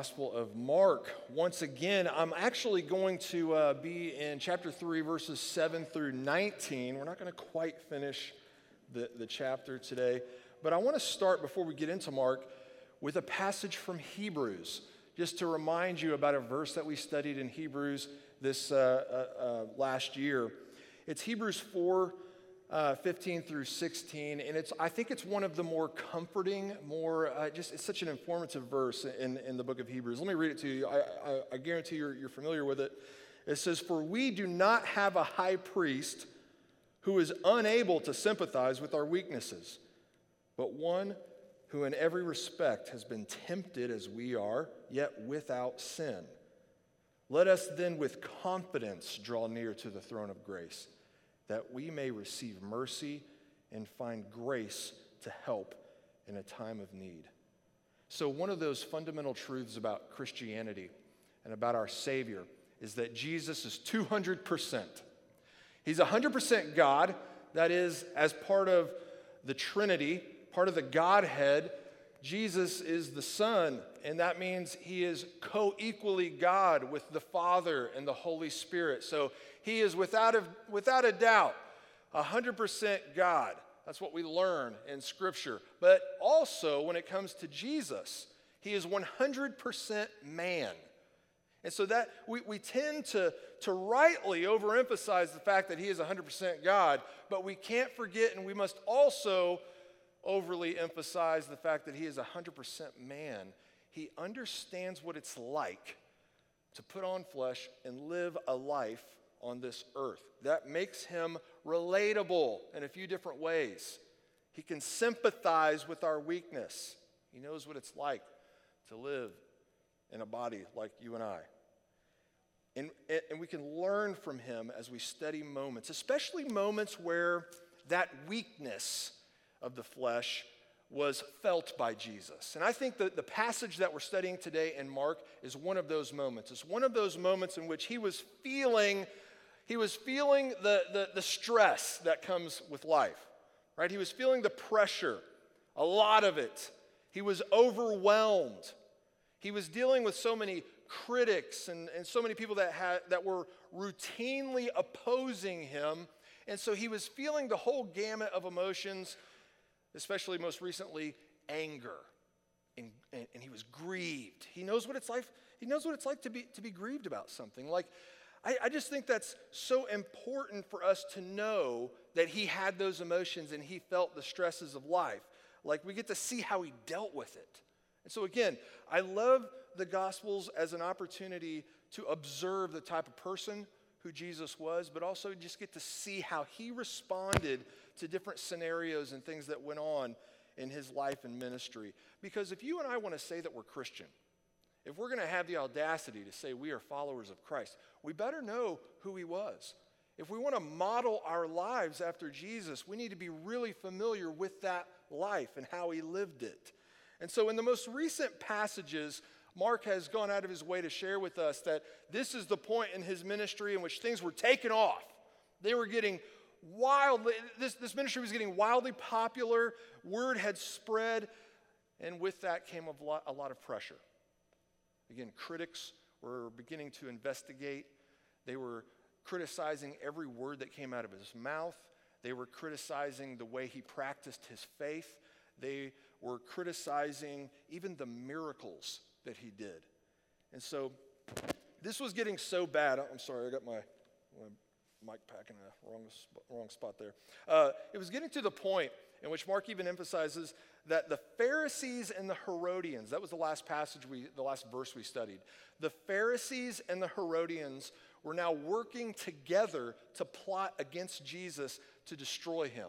Gospel of Mark. Once again, I'm actually going to uh, be in chapter 3, verses 7 through 19. We're not going to quite finish the, the chapter today, but I want to start before we get into Mark with a passage from Hebrews, just to remind you about a verse that we studied in Hebrews this uh, uh, uh last year. It's Hebrews 4 uh, 15 through 16, and it's I think it's one of the more comforting, more uh, just it's such an informative verse in, in the book of Hebrews. Let me read it to you. I, I, I guarantee you're, you're familiar with it. It says, "For we do not have a high priest who is unable to sympathize with our weaknesses, but one who in every respect has been tempted as we are, yet without sin. Let us then with confidence draw near to the throne of grace." That we may receive mercy and find grace to help in a time of need. So, one of those fundamental truths about Christianity and about our Savior is that Jesus is 200%. He's 100% God, that is, as part of the Trinity, part of the Godhead. Jesus is the Son, and that means he is co equally God with the Father and the Holy Spirit. So he is without a, without a doubt 100% God. That's what we learn in Scripture. But also, when it comes to Jesus, he is 100% man. And so that we, we tend to, to rightly overemphasize the fact that he is 100% God, but we can't forget and we must also overly emphasize the fact that he is 100% man. He understands what it's like to put on flesh and live a life on this earth. That makes him relatable in a few different ways. He can sympathize with our weakness. He knows what it's like to live in a body like you and I. And, and we can learn from him as we study moments, especially moments where that weakness of the flesh was felt by Jesus. And I think that the passage that we're studying today in Mark is one of those moments. It's one of those moments in which he was feeling he was feeling the, the, the stress that comes with life, right? He was feeling the pressure, a lot of it. He was overwhelmed. He was dealing with so many critics and, and so many people that, had, that were routinely opposing him. And so he was feeling the whole gamut of emotions, especially most recently, anger. And, and, and, he was grieved. He knows what it's like. He knows what it's like to be, to be grieved about something. Like I, I just think that's so important for us to know that he had those emotions and he felt the stresses of life. Like we get to see how he dealt with it. And so, again, I love the Gospels as an opportunity to observe the type of person who Jesus was, but also just get to see how he responded to different scenarios and things that went on in his life and ministry. Because if you and I want to say that we're Christian, if we're going to have the audacity to say we are followers of Christ, we better know who he was. If we want to model our lives after Jesus, we need to be really familiar with that life and how he lived it. And so, in the most recent passages, Mark has gone out of his way to share with us that this is the point in his ministry in which things were taken off. They were getting wildly, this, this ministry was getting wildly popular, word had spread, and with that came a lot, a lot of pressure. Again, critics were beginning to investigate. They were criticizing every word that came out of his mouth. They were criticizing the way he practiced his faith. They were criticizing even the miracles that he did. And so this was getting so bad. I'm sorry, I got my, my mic pack in the wrong, wrong spot there. Uh, it was getting to the point in which Mark even emphasizes that the Pharisees and the Herodians, that was the last passage we, the last verse we studied. The Pharisees and the Herodians were now working together to plot against Jesus to destroy him.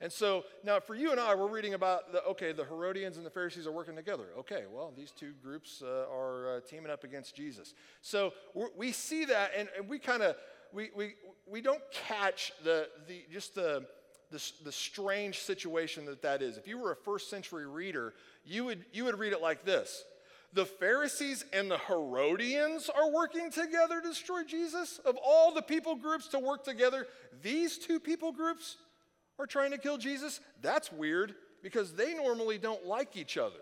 And so now for you and I, we're reading about the, okay, the Herodians and the Pharisees are working together. Okay, well, these two groups uh, are uh, teaming up against Jesus. So we see that and, and we kind of, we, we, we don't catch the, the, just the, the, the strange situation that that is. If you were a first century reader, you would, you would read it like this The Pharisees and the Herodians are working together to destroy Jesus. Of all the people groups to work together, these two people groups are trying to kill Jesus. That's weird because they normally don't like each other.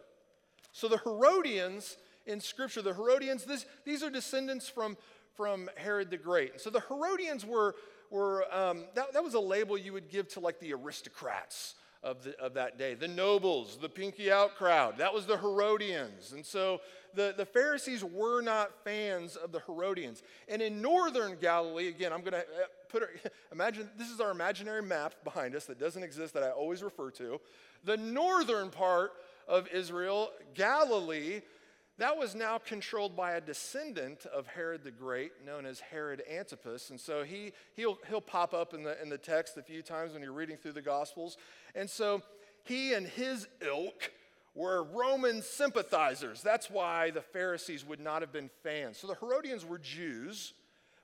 So the Herodians in Scripture. The Herodians, this, these are descendants from, from Herod the Great. And so the Herodians were, were um, that, that was a label you would give to like the aristocrats of, the, of that day. The nobles, the pinky out crowd, that was the Herodians. And so the, the Pharisees were not fans of the Herodians. And in northern Galilee, again, I'm going to uh, put imagine, this is our imaginary map behind us that doesn't exist that I always refer to. The northern part of Israel, Galilee, that was now controlled by a descendant of Herod the Great, known as Herod Antipas. And so he, he'll, he'll pop up in the, in the text a few times when you're reading through the Gospels. And so he and his ilk were Roman sympathizers. That's why the Pharisees would not have been fans. So the Herodians were Jews,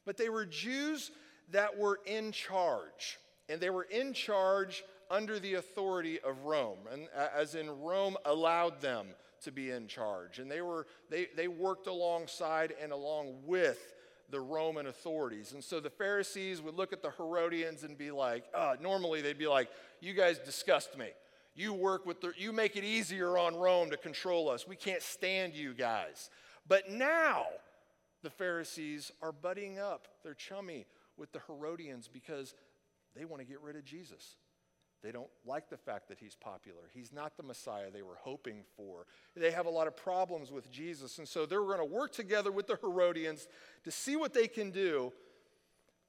but they were Jews that were in charge. And they were in charge under the authority of Rome, and as in Rome allowed them to be in charge. And they, were, they, they worked alongside and along with the Roman authorities. And so the Pharisees would look at the Herodians and be like, uh, normally they'd be like, you guys disgust me. You work with the, you make it easier on Rome to control us. We can't stand you guys. But now the Pharisees are buddying up. They're chummy with the Herodians because they want to get rid of Jesus. They don't like the fact that he's popular. He's not the Messiah they were hoping for. They have a lot of problems with Jesus. And so they're going to work together with the Herodians to see what they can do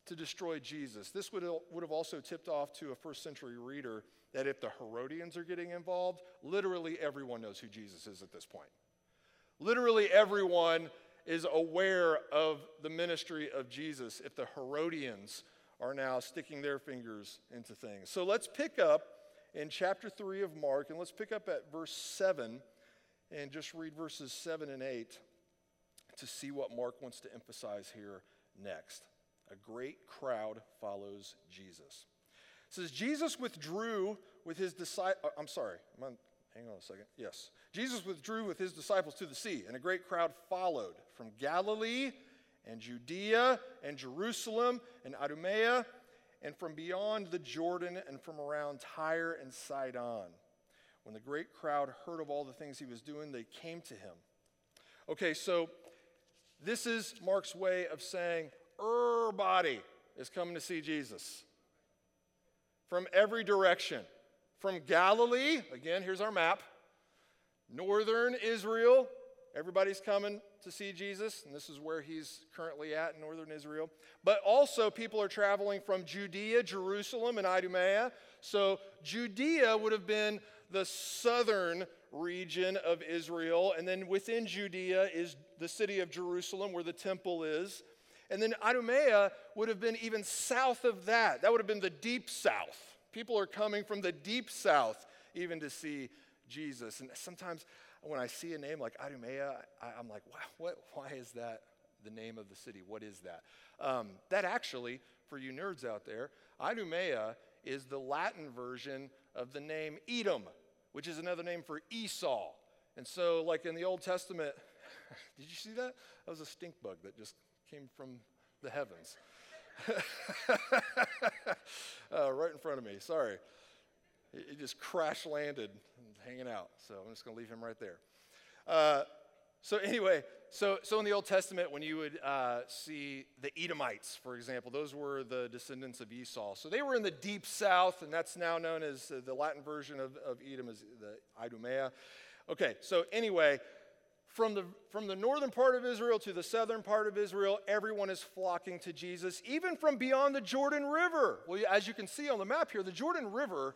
to destroy Jesus. This would, would have also tipped off to a first century reader that if the Herodians are getting involved, literally everyone knows who Jesus is at this point. Literally everyone is aware of the ministry of Jesus if the Herodians are now sticking their fingers into things. So let's pick up in chapter 3 of Mark, and let's pick up at verse 7 and just read verses 7 and 8 to see what Mark wants to emphasize here next. A great crowd follows Jesus. It says, Jesus withdrew with his disciples. Uh, I'm sorry, I'm on, hang on a second. Yes. Jesus withdrew with his disciples to the sea, and a great crowd followed from Galilee and Judea and Jerusalem and Idumea and from beyond the Jordan and from around Tyre and Sidon. When the great crowd heard of all the things he was doing, they came to him. Okay, so this is Mark's way of saying everybody is coming to see Jesus from every direction. From Galilee, again, here's our map, northern Israel, everybody's coming to see Jesus, and this is where he's currently at in northern Israel. But also, people are traveling from Judea, Jerusalem, and Idumea. So, Judea would have been the southern region of Israel, and then within Judea is the city of Jerusalem, where the temple is. And then Idumea would have been even south of that. That would have been the deep south. People are coming from the deep south even to see Jesus. And sometimes when I see a name like Idumea, I, am like, wow, what, why is that the name of the city? What is that? Um, that actually, for you nerds out there, Idumea is the Latin version of the name Edom, which is another name for Esau. And so, like in the Old Testament, did you see that? That was a stink bug that just came from the heavens. uh, right in front of me. Sorry. It just crash landed hanging out. So I'm just going to leave him right there. Uh, so, anyway, so, so in the Old Testament, when you would uh, see the Edomites, for example, those were the descendants of Esau. So they were in the deep south, and that's now known as uh, the Latin version of, of Edom is the Idumea. Okay, so anyway, from the, from the northern part of Israel to the southern part of Israel, everyone is flocking to Jesus, even from beyond the Jordan River. Well, as you can see on the map here, the Jordan River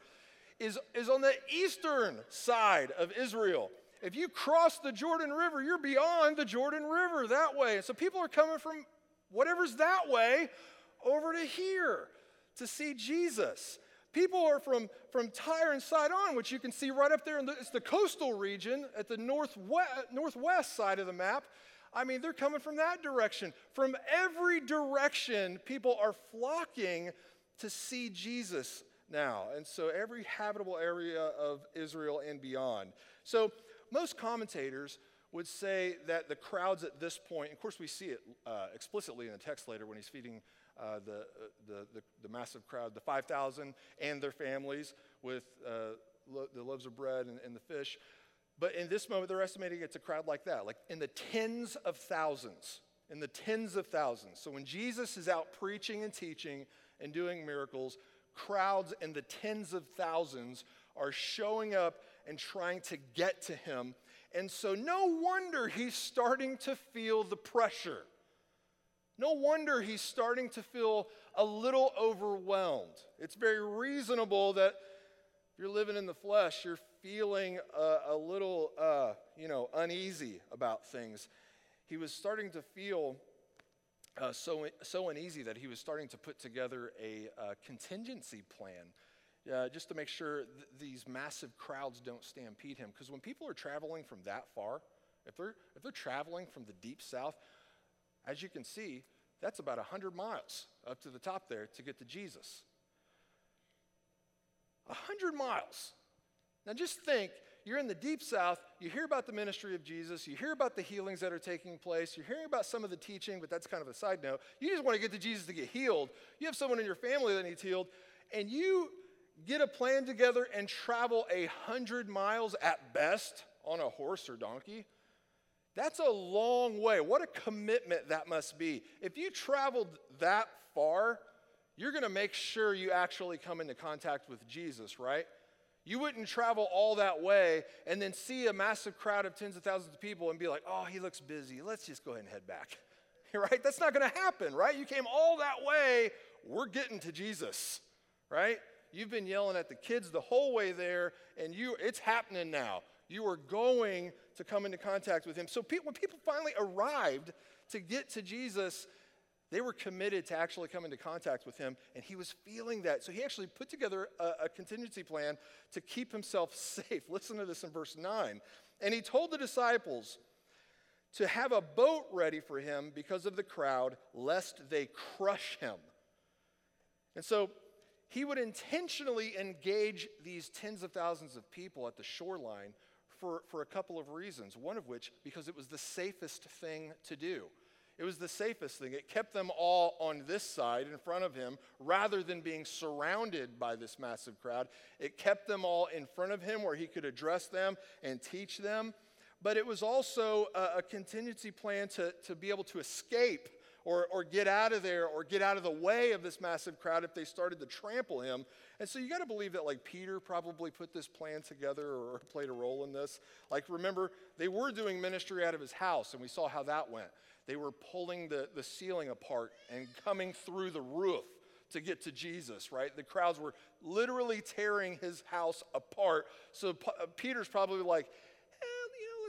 is, is on the eastern side of Israel. If you cross the Jordan River, you're beyond the Jordan River that way. And so people are coming from whatever's that way over to here to see Jesus. People are from, from Tyre and Sidon, which you can see right up there. In the, it's the coastal region at the northwest, northwest side of the map. I mean, they're coming from that direction. From every direction, people are flocking to see Jesus now. And so every habitable area of Israel and beyond. So most commentators would say that the crowds at this point, of course, we see it uh, explicitly in the text later when he's feeding uh, the, uh, the, the, the, massive crowd, the 5,000 and their families with uh, lo- the loaves of bread and, and the fish. But in this moment, they're estimating it's a crowd like that, like in the tens of thousands. In the tens of thousands. So when Jesus is out preaching and teaching and doing miracles, crowds in the tens of thousands are showing up and trying to get to him. And so, no wonder he's starting to feel the pressure. No wonder he's starting to feel a little overwhelmed. It's very reasonable that if you're living in the flesh, you're feeling a, a little, uh, you know, uneasy about things. He was starting to feel uh, so, so uneasy that he was starting to put together a, a contingency plan uh, just to make sure th- these massive crowds don't stampede him. Because when people are traveling from that far, if they're, if they're traveling from the deep south, as you can see, that's about 100 miles up to the top there to get to Jesus. 100 miles. Now just think you're in the deep south, you hear about the ministry of Jesus, you hear about the healings that are taking place, you're hearing about some of the teaching, but that's kind of a side note. You just want to get to Jesus to get healed. You have someone in your family that needs healed, and you get a plan together and travel a hundred miles at best on a horse or donkey. That's a long way. What a commitment that must be. If you traveled that far, you're going to make sure you actually come into contact with Jesus, right? You wouldn't travel all that way and then see a massive crowd of tens of thousands of people and be like, oh, he looks busy. Let's just go ahead and head back. right? That's not going to happen, right? You came all that way. We're getting to Jesus, right? You've been yelling at the kids the whole way there, and you, it's happening now. You are going to come into contact with him. So pe- when people finally arrived to get to Jesus, they were committed to actually come into contact with him, and he was feeling that. So he actually put together a, a, contingency plan to keep himself safe. Listen to this in verse 9. And he told the disciples to have a boat ready for him because of the crowd, lest they crush him. And so he would intentionally engage these tens of thousands of people at the shoreline for, for a couple of reasons. One of which, because it was the safest thing to do. It was the safest thing. It kept them all on this side in front of him rather than being surrounded by this massive crowd. It kept them all in front of him where he could address them and teach them. But it was also a, a contingency plan to, to be able to escape or, or get out of there or get out of the way of this massive crowd if they started to trample him. And so you got to believe that, like, Peter probably put this plan together or played a role in this. Like, remember, they were doing ministry out of his house, and we saw how that went. They were pulling the, the ceiling apart and coming through the roof to get to Jesus, right? The crowds were literally tearing his house apart. So P- uh, Peter's probably like,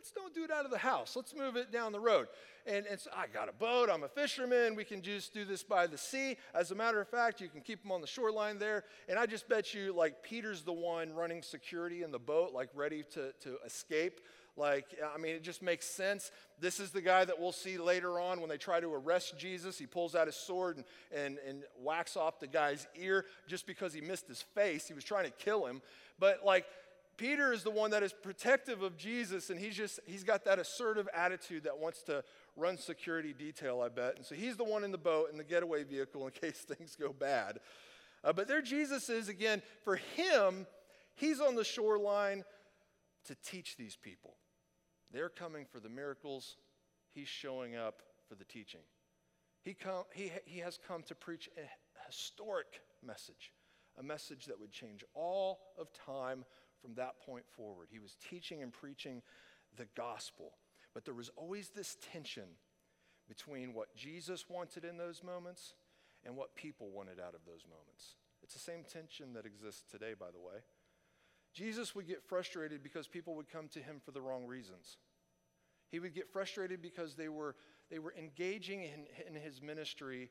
let's don't do it out of the house. Let's move it down the road. And, and so I got a boat. I'm a fisherman. We can just do this by the sea. As a matter of fact, you can keep them on the shoreline there. And I just bet you, like, Peter's the one running security in the boat, like, ready to, to escape. Like, I mean, it just makes sense. This is the guy that we'll see later on when they try to arrest Jesus. He pulls out his sword and, and, and whacks off the guy's ear just because he missed his face. He was trying to kill him. But, like, Peter is the one that is protective of Jesus, and he's just, he's got that assertive attitude that wants to run security detail, I bet. And so he's the one in the boat, in the getaway vehicle, in case things go bad. Uh, but there Jesus is again. For him, he's on the shoreline to teach these people. They're coming for the miracles, he's showing up for the teaching. He, come, he, he has come to preach a historic message, a message that would change all of time from that point forward. He was teaching and preaching the gospel. But there was always this tension between what Jesus wanted in those moments and what people wanted out of those moments. It's the same tension that exists today, by the way. Jesus would get frustrated because people would come to him for the wrong reasons. He would get frustrated because they were, they were engaging in, in his ministry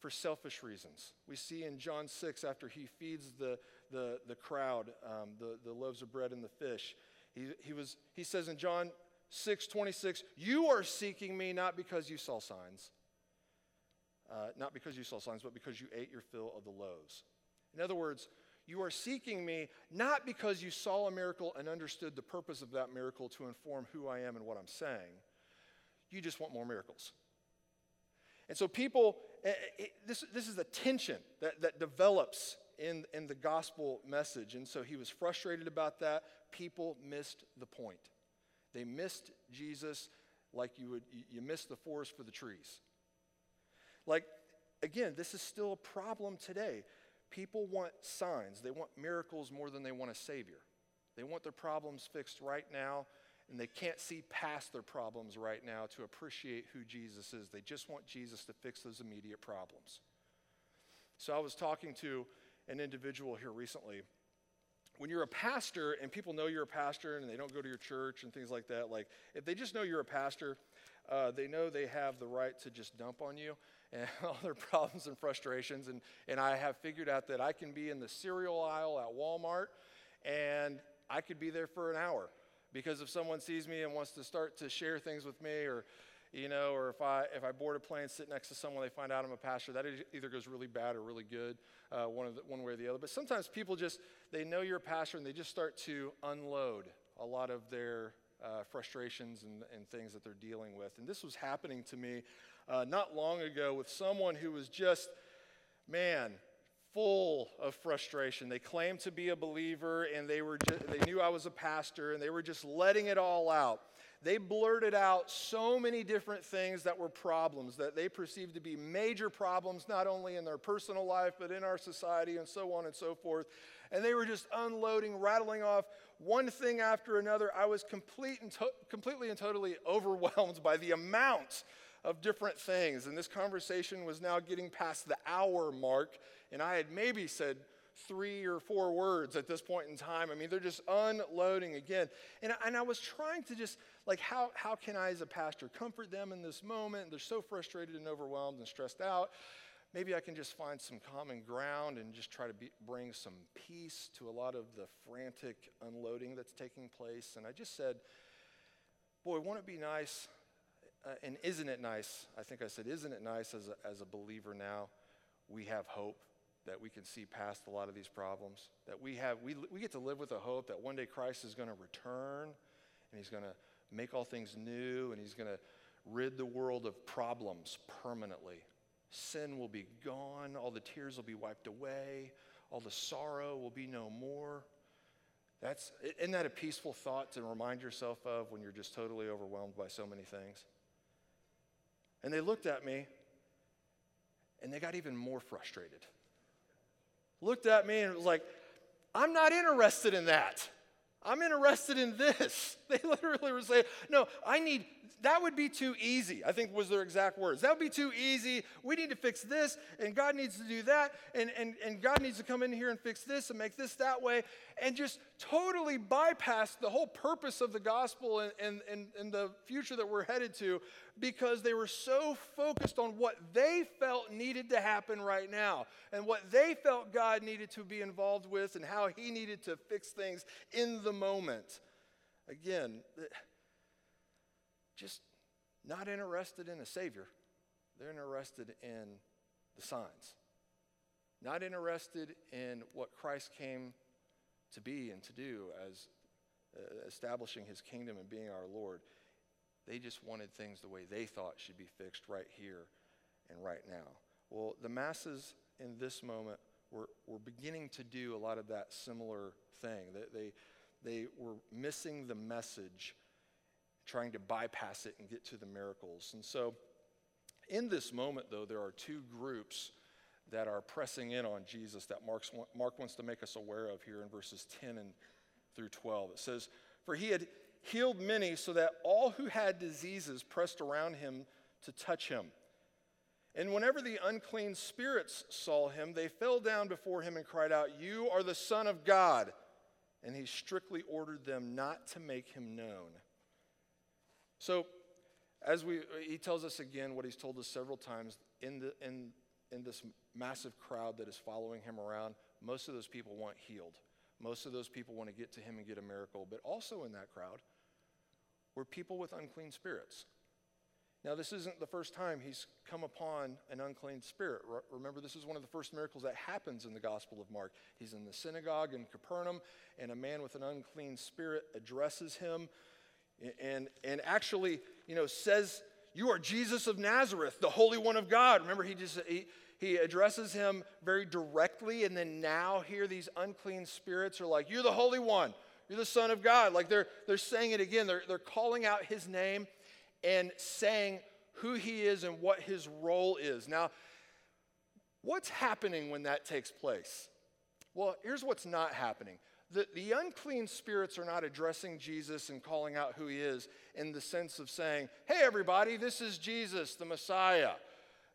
for selfish reasons. We see in John 6, after he feeds the, the, the crowd, um, the, the loaves of bread and the fish, he, he, was, he says in John 6 26, You are seeking me not because you saw signs, uh, not because you saw signs, but because you ate your fill of the loaves. In other words, you are seeking me not because you saw a miracle and understood the purpose of that miracle to inform who I am and what I'm saying. You just want more miracles. And so, people, eh, it, eh, this, this is the tension that, that develops in, in the gospel message. And so, he was frustrated about that. People missed the point. They missed Jesus like you would you miss the forest for the trees. Like again, this is still a problem today. People want signs. They want miracles more than they want a savior. They want their problems fixed right now and they can't see past their problems right now to appreciate who Jesus is. They just want Jesus to fix those immediate problems. So I was talking to an individual here recently. When you're a pastor and people know you're a pastor and they don't go to your church and things like that, like if they just know you're a pastor, uh, they know they have the right to just dump on you and all their problems and frustrations. And, and I have figured out that I can be in the cereal aisle at Walmart and I could be there for an hour because if someone sees me and wants to start to share things with me or you know or if i if i board a plane sit next to someone they find out i'm a pastor that either goes really bad or really good uh, one, the, one way or the other but sometimes people just they know you're a pastor and they just start to unload a lot of their uh, frustrations and, and things that they're dealing with and this was happening to me uh, not long ago with someone who was just man full of frustration. They claimed to be a believer and they, were just, they knew I was a pastor and they were just letting it all out. They blurted out so many different things that were problems that they perceived to be major problems, not only in their personal life, but in our society and so on and so forth. And they were just unloading, rattling off one thing after another. I was complete and to- completely and totally overwhelmed by the amount of different things. And this conversation was now getting past the hour mark, and I had maybe said three or four words at this point in time. I mean, they're just unloading again. And, and I was trying to just, like, how, how can I, as a pastor, comfort them in this moment? They're so frustrated and overwhelmed and stressed out. Maybe I can just find some common ground and just try to be, bring some peace to a lot of the frantic unloading that's taking place. And I just said, Boy, won't it be nice uh, and isn't it nice? I think I said, isn't it nice as a, as a believer now? We have hope that we can see past a lot of these problems. That we have, we, we get to live with a hope that one day Christ is going to return and he's going to make all things new and he's going to rid the world of problems permanently. Sin will be gone, all the tears will be wiped away, all the sorrow will be no more. That's, isn't that a peaceful thought to remind yourself of when you're just totally overwhelmed by so many things? And they looked at me and they got even more frustrated. Looked at me and was like, I'm not interested in that. I'm interested in this. They literally were saying, No, I need, that would be too easy. I think was their exact words. That would be too easy. We need to fix this, and God needs to do that, and, and, and God needs to come in here and fix this and make this that way, and just totally bypass the whole purpose of the gospel and, and, and, and the future that we're headed to because they were so focused on what they felt needed to happen right now and what they felt God needed to be involved with and how He needed to fix things in the moment. Again, just not interested in a Savior, they're interested in the signs. Not interested in what Christ came to be and to do as uh, establishing his kingdom and being our Lord. They just wanted things the way they thought should be fixed right here and right now. Well, the masses in this moment were, were beginning to do a lot of that similar thing. They, they, they were missing the message, trying to bypass it and get to the miracles. And so, in this moment, though, there are two groups that are pressing in on Jesus that Mark's, Mark wants to make us aware of here in verses 10 and through 12. It says, For he had healed many so that all who had diseases pressed around him to touch him. And whenever the unclean spirits saw him, they fell down before him and cried out, You are the Son of God. And he strictly ordered them not to make him known. So, as we, he tells us again what he's told us several times in, the, in, in this massive crowd that is following him around, most of those people want healed. Most of those people want to get to him and get a miracle. But also in that crowd were people with unclean spirits. Now, this isn't the first time he's come upon an unclean spirit. Remember, this is one of the first miracles that happens in the Gospel of Mark. He's in the synagogue in Capernaum, and a man with an unclean spirit addresses him and, and actually, you know, says, You are Jesus of Nazareth, the Holy One of God. Remember, he just, he, he addresses him very directly, and then now here these unclean spirits are like, You're the Holy One. You're the Son of God. Like they're, they're saying it again. They're, they're calling out his name and saying who he is and what his role is. Now, what's happening when that takes place? Well, here's what's not happening. The, the unclean spirits are not addressing Jesus and calling out who he is in the sense of saying, hey, everybody, this is Jesus, the Messiah.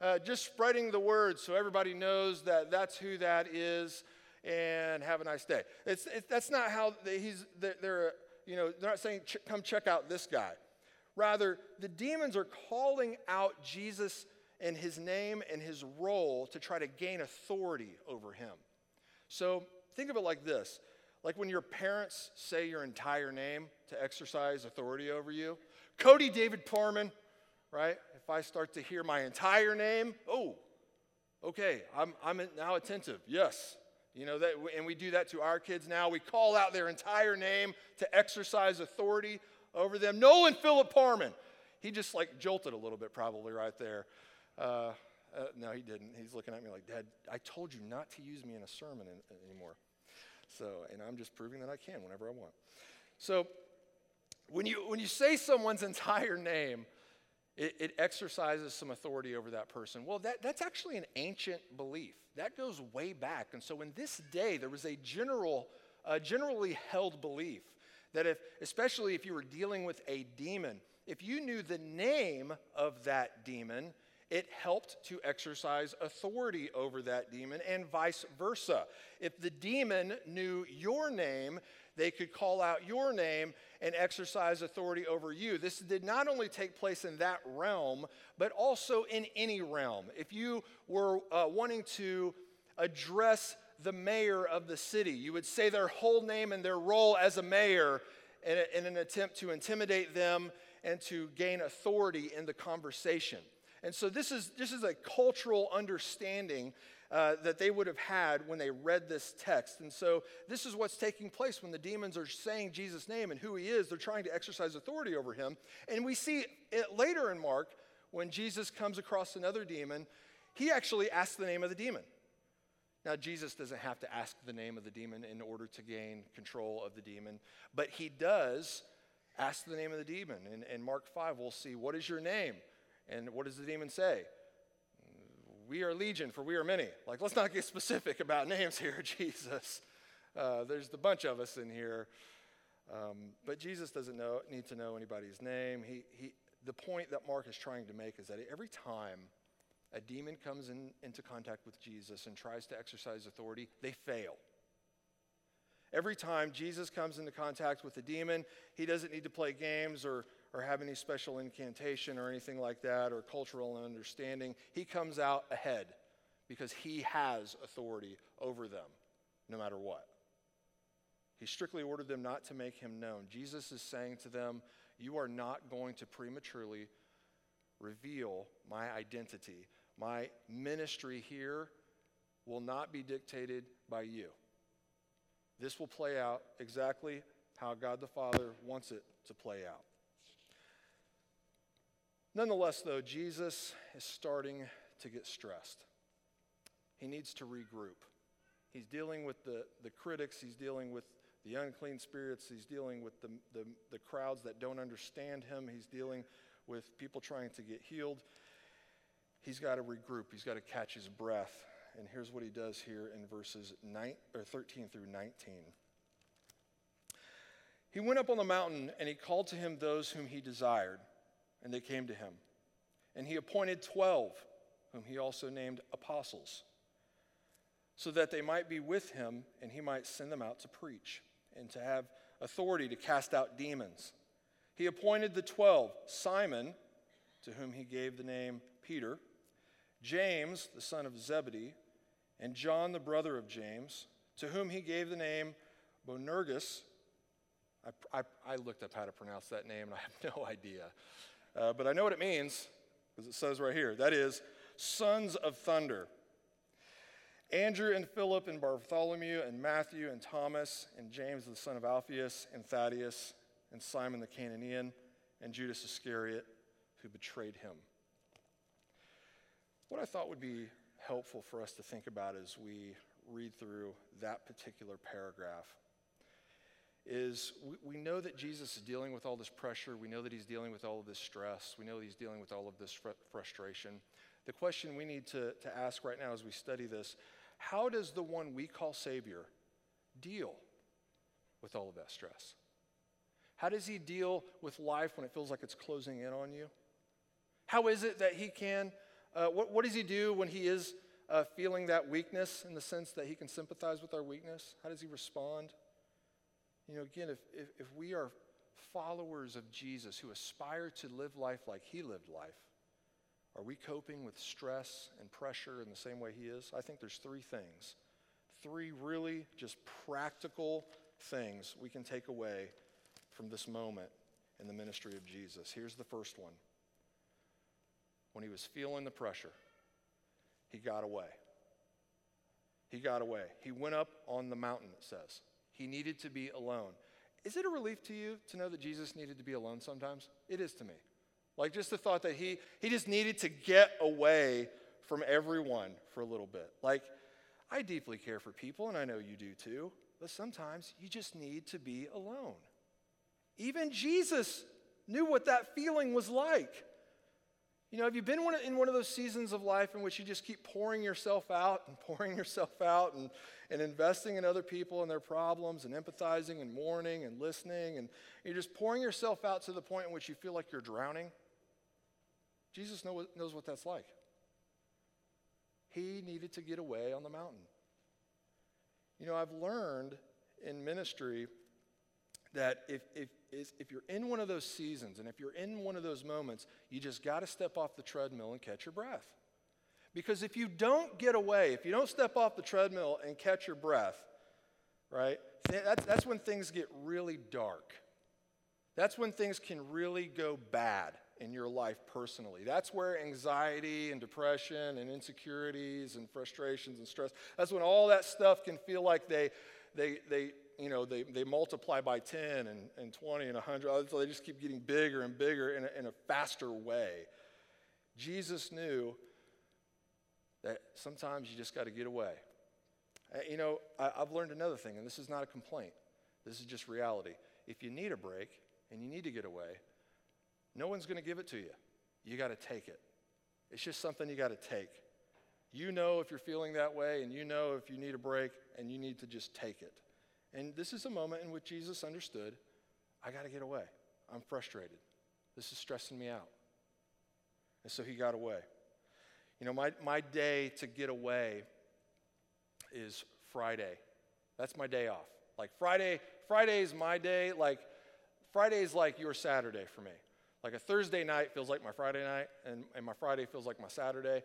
Uh, just spreading the word so everybody knows that that's who that is and have a nice day. It's, it, that's not how he's, they're, they're, you know, they're not saying, come check out this guy. Rather, the demons are calling out Jesus and his name and his role to try to gain authority over him. So think of it like this like when your parents say your entire name to exercise authority over you. Cody David Parman, right? If I start to hear my entire name, oh, okay, I'm, I'm now attentive. Yes. You know, that, and we do that to our kids now. We call out their entire name to exercise authority over them. Nolan Philip Parman. He just like jolted a little bit, probably right there. Uh, uh, no, he didn't. He's looking at me like, Dad, I told you not to use me in a sermon in, anymore. So, and I'm just proving that I can whenever I want. So, when you, when you say someone's entire name, it, it, exercises some authority over that person. Well, that, that's actually an ancient belief. That goes way back. And so, in this day, there was a general, uh, generally held belief that if, especially if you were dealing with a demon, if you knew the name of that demon, it helped to exercise authority over that demon, and vice versa. If the demon knew your name, they could call out your name and exercise authority over you. This did not only take place in that realm, but also in any realm. If you were uh, wanting to address the mayor of the city. You would say their whole name and their role as a mayor in, a, in an attempt to intimidate them and to gain authority in the conversation. And so this is, this is a cultural understanding uh, that they would have had when they read this text. And so this is what's taking place when the demons are saying Jesus' name and who he is. They're trying to exercise authority over him. And we see it later in Mark when Jesus comes across another demon, he actually asks the name of the demon. Now, Jesus doesn't have to ask the name of the demon in order to gain control of the demon, but he does ask the name of the demon. In, in Mark 5, we'll see, What is your name? And what does the demon say? We are legion, for we are many. Like, let's not get specific about names here, Jesus. Uh, there's a bunch of us in here. Um, but Jesus doesn't know, need to know anybody's name. He, he, the point that Mark is trying to make is that every time a demon comes in, into contact with Jesus and tries to exercise authority, they fail. Every time Jesus comes into contact with a demon, he doesn't need to play games or, or have any special incantation or anything like that or cultural understanding. He comes out ahead because he has authority over them no matter what. He strictly ordered them not to make him known. Jesus is saying to them, You are not going to prematurely reveal my identity my ministry here will not be dictated by you. This will play out exactly how God the Father wants it to play out. Nonetheless, though, Jesus is starting to get stressed. He needs to regroup. He's dealing with the, the critics, he's dealing with the unclean spirits, he's dealing with the, the, the crowds that don't understand him, he's dealing with people trying to get healed he's got to regroup, he's got to catch his breath. And here's what he does here in verses 9, or 13 through 19. He went up on the mountain and he called to him those whom he desired, and they came to him. And he appointed 12, whom he also named apostles, so that they might be with him and he might send them out to preach and to have authority to cast out demons. He appointed the 12, Simon, to whom he gave the name Peter James, the son of Zebedee, and John, the brother of James, to whom he gave the name Bonergus. I, I, I, looked up how to pronounce that name and I have no idea. Uh, but I know what it means because it says right here that is, sons of thunder. Andrew and Philip and Bartholomew and Matthew and Thomas and James the son of Alphaeus and Thaddeus and Simon the Cananaean and Judas Iscariot who betrayed him. What I thought would be helpful for us to think about as we read through that particular paragraph is we, we know that Jesus is dealing with all this pressure. We know that he's dealing with all of this stress. We know that he's dealing with all of this fr- frustration. The question we need to, to ask right now as we study this how does the one we call Savior deal with all of that stress? How does he deal with life when it feels like it's closing in on you? How is it that he can, uh, what, what does he do when he is uh, feeling that weakness in the sense that he can sympathize with our weakness? How does he respond? You know, again, if, if, if we are followers of Jesus who aspire to live life like he lived life, are we coping with stress and pressure in the same way he is? I think there's three things. Three really just practical things we can take away from this moment in the ministry of Jesus. Here's the first one. When he was feeling the pressure, he got away. He got away. He went up on the mountain, it says. He needed to be alone. Is it a relief to you to know that Jesus needed to be alone sometimes? It is to me. Like just the thought that he, he just needed to get away from everyone for a little bit. Like, I deeply care for people, and I know you do too, but sometimes you just need to be alone. Even Jesus knew what that feeling was like. You know, have you been in one of those seasons of life in which you just keep pouring yourself out and pouring yourself out and, and investing in other people and their problems and empathizing and mourning and listening and you're just pouring yourself out to the point in which you feel like you're drowning? Jesus know, knows what that's like. He needed to get away on the mountain. You know, I've learned in ministry that if, if, if you're in one of those seasons and if you're in one of those moments, you just got to step off the treadmill and catch your breath. Because if you don't get away, if you don't step off the treadmill and catch your breath, right, that's, that's when things get really dark. That's when things can really go bad in your life personally. That's where anxiety and depression and insecurities and frustrations and stress, that's when all that stuff can feel like they, they, they, you know, they, they multiply by 10 and, and 20 and 100. So they just keep getting bigger and bigger in a, in a faster way. Jesus knew that sometimes you just got to get away. Uh, you know, I, I've learned another thing, and this is not a complaint. This is just reality. If you need a break and you need to get away, no one's going to give it to you. You got to take it. It's just something you got to take. You know if you're feeling that way, and you know if you need a break, and you need to just take it. And this is a moment in which Jesus understood I got to get away. I'm frustrated. This is stressing me out. And so he got away. You know, my, my day to get away is Friday. That's my day off. Like Friday, Friday is my day. Like Friday is like your Saturday for me. Like a Thursday night feels like my Friday night, and, and my Friday feels like my Saturday.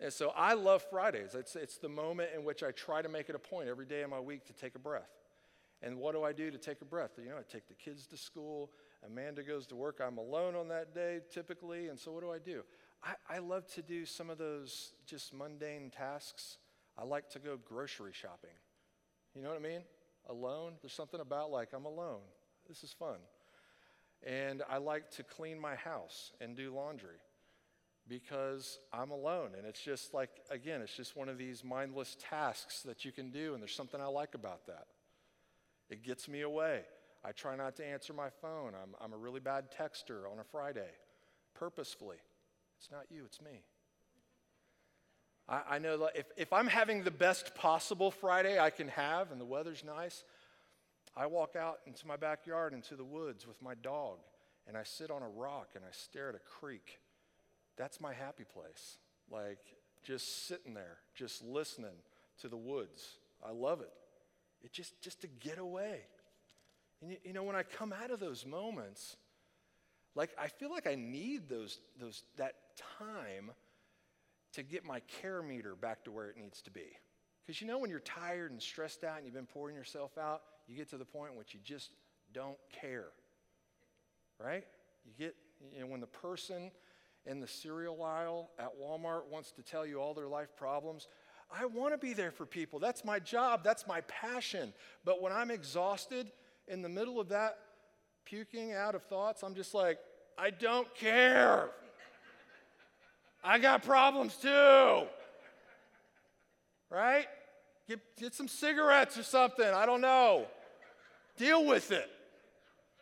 And so I love Fridays. It's, it's the moment in which I try to make it a point every day of my week to take a breath. And what do I do to take a breath? You know, I take the kids to school. Amanda goes to work. I'm alone on that day typically. And so what do I do? I, I love to do some of those just mundane tasks. I like to go grocery shopping. You know what I mean? Alone. There's something about like, I'm alone. This is fun. And I like to clean my house and do laundry because I'm alone. And it's just like, again, it's just one of these mindless tasks that you can do. And there's something I like about that. It gets me away. I try not to answer my phone. I'm, I'm a really bad texter on a Friday, purposefully. It's not you, it's me. I, I know that if, if I'm having the best possible Friday I can have and the weather's nice, I walk out into my backyard, into the woods with my dog, and I sit on a rock and I stare at a creek. That's my happy place. Like just sitting there, just listening to the woods. I love it. It just, just to get away. And you, you know, when I come out of those moments, like I feel like I need those, those, that time to get my care meter back to where it needs to be. Because you know, when you're tired and stressed out and you've been pouring yourself out, you get to the point in which you just don't care. Right? You get, you know, when the person in the cereal aisle at Walmart wants to tell you all their life problems, I want to be there for people. That's my job, that's my passion. But when I'm exhausted in the middle of that, puking out of thoughts, I'm just like, I don't care. I got problems too. Right? Get, get some cigarettes or something. I don't know. Deal with it.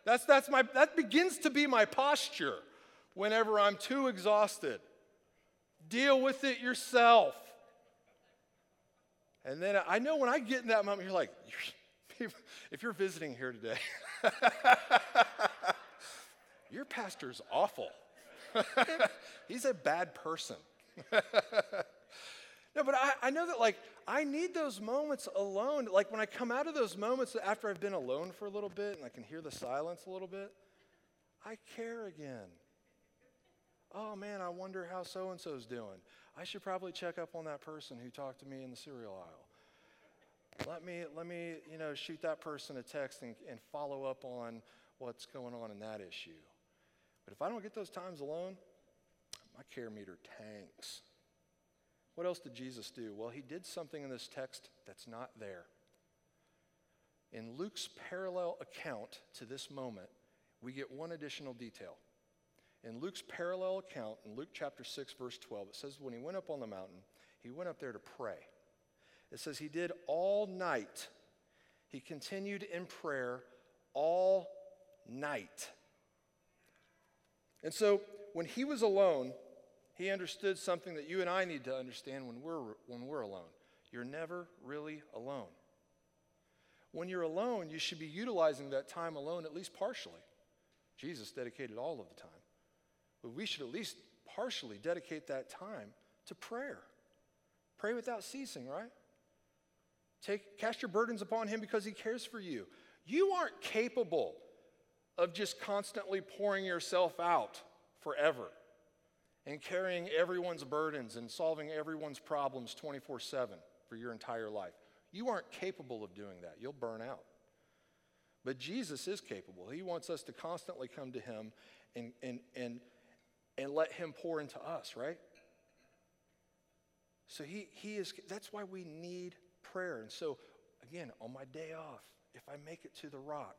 That's, that's my, that begins to be my posture whenever I'm too exhausted. Deal with it yourself. And then I know when I get in that moment, you're like, if you're visiting here today, your pastor's awful. He's a bad person. no, but I, I know that, like, I need those moments alone. Like, when I come out of those moments after I've been alone for a little bit and I can hear the silence a little bit, I care again. Oh man, I wonder how so and so's doing. I should probably check up on that person who talked to me in the cereal aisle. Let me, let me you know, shoot that person a text and, and follow up on what's going on in that issue. But if I don't get those times alone, my care meter tanks. What else did Jesus do? Well, he did something in this text that's not there. In Luke's parallel account to this moment, we get one additional detail. In Luke's parallel account, in Luke chapter 6, verse 12, it says, When he went up on the mountain, he went up there to pray. It says, He did all night. He continued in prayer all night. And so, when he was alone, he understood something that you and I need to understand when we're, when we're alone. You're never really alone. When you're alone, you should be utilizing that time alone at least partially. Jesus dedicated all of the time. But we should at least partially dedicate that time to prayer. Pray without ceasing, right? Take, cast your burdens upon him because he cares for you. You aren't capable of just constantly pouring yourself out forever and carrying everyone's burdens and solving everyone's problems 24 7 for your entire life. You aren't capable of doing that. You'll burn out. But Jesus is capable. He wants us to constantly come to him and, and, and and let him pour into us, right? So he, he is, that's why we need prayer. And so, again, on my day off, if I make it to the rock,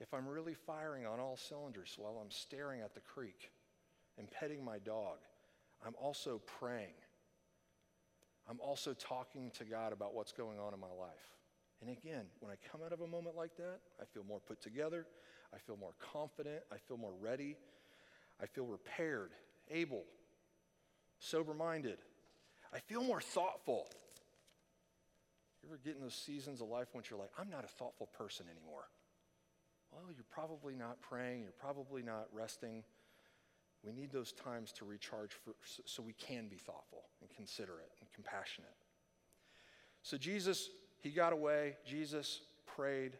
if I'm really firing on all cylinders while I'm staring at the creek and petting my dog, I'm also praying. I'm also talking to God about what's going on in my life. And again, when I come out of a moment like that, I feel more put together. I feel more confident. I feel more ready. I feel repaired, able, sober minded. I feel more thoughtful. You ever get in those seasons of life when you're like, I'm not a thoughtful person anymore? Well, you're probably not praying, you're probably not resting. We need those times to recharge for, so we can be thoughtful and considerate and compassionate. So, Jesus, he got away. Jesus prayed.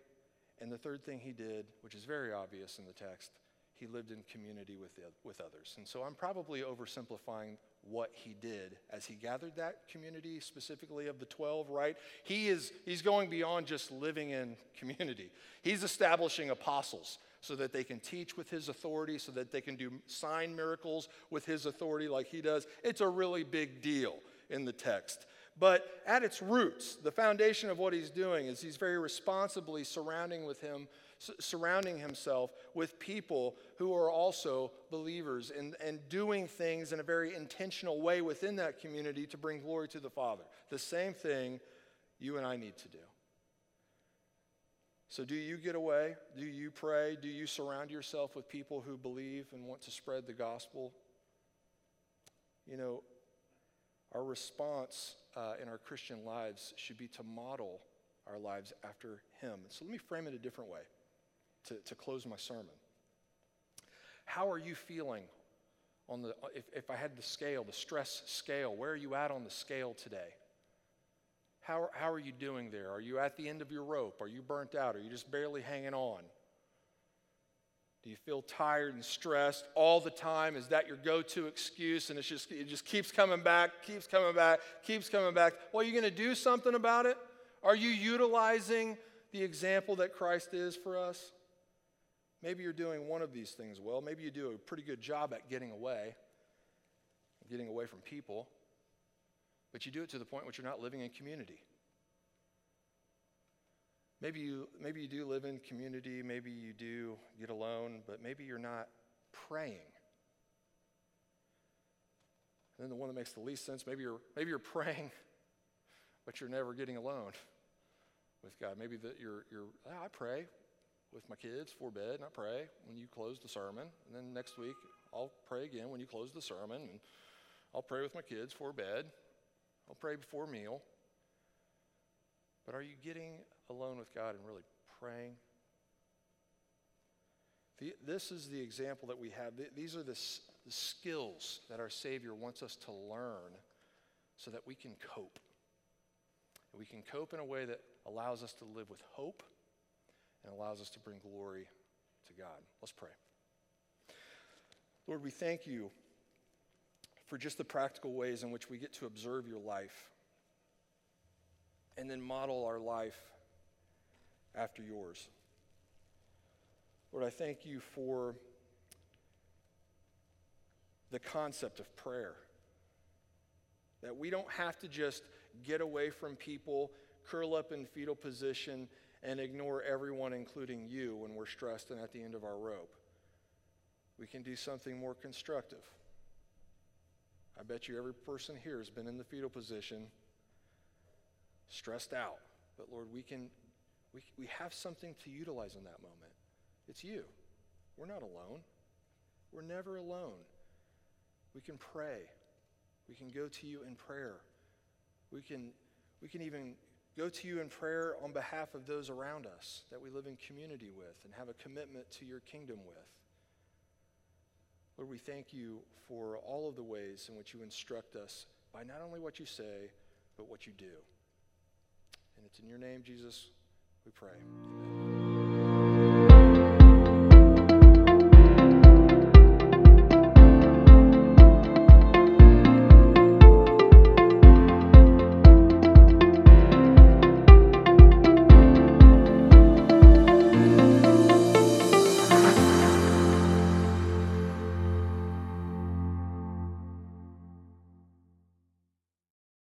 And the third thing he did, which is very obvious in the text, he lived in community with, the, with others. And so I'm probably oversimplifying what he did as he gathered that community, specifically of the 12, right? He is, he's going beyond just living in community. He's establishing apostles so that they can teach with his authority, so that they can do sign miracles with his authority like he does. It's a really big deal in the text. But at its roots, the foundation of what he's doing is he's very responsibly surrounding with him surrounding himself with people who are also believers and, and doing things in a very intentional way within that community to bring glory to the Father. The same thing you and I need to do. So, do you get away? Do you pray? Do you surround yourself with people who believe and want to spread the gospel? You know, our response uh, in our Christian lives should be to model our lives after Him. So, let me frame it a different way to, to close my sermon. How are you feeling on the, if, if I had the scale, the stress scale, where are you at on the scale today? How, how are you doing there? Are you at the end of your rope? Are you burnt out? Are you just barely hanging on? Do you feel tired and stressed all the time? Is that your go-to excuse and it's just, it just keeps coming back, keeps coming back, keeps coming back? Well, are you going to do something about it? Are you utilizing the example that Christ is for us? Maybe you're doing one of these things well. Maybe you do a pretty good job at getting away, getting away from people, but you do it to the point which you're not living in community. Maybe you, maybe you do live in community, maybe you do get alone, but maybe you're not praying. And then the one that makes the least sense, maybe you're, maybe you're praying, but you're never getting alone with God. Maybe that you're, you're "Ah, I pray with my kids for bed, and I pray when you close the sermon. And then next week, I'll pray again when you close the sermon. And I'll pray with my kids for bed. I'll pray before meal. But are you getting alone with God and really praying? The, this is the example that we have. Th- These are the, s- the skills that our Savior wants us to learn so that we can cope. We can cope in a way that allows us to live with hope and allows us to bring glory to God. Let's pray. Lord, we thank you for just the practical ways in which we get to observe your life and then model our life after yours. Lord, I thank you for the concept of prayer. That we don't have to just get away from people, curl up in fetal position, and ignore everyone, including you, when we're stressed and at the end of our rope. We can do something more constructive. I bet you every person here has been in the fetal position, stressed out. But Lord, we can we, we have something to utilize in that moment. It's you. We're not alone. We're never alone. We can pray. We can go to you in prayer. We can, we can even go to you in prayer on behalf of those around us that we live in community with and have a commitment to your kingdom with. Lord, we thank you for all of the ways in which you instruct us by not only what you say, but what you do. And it's in your name, Jesus, we pray.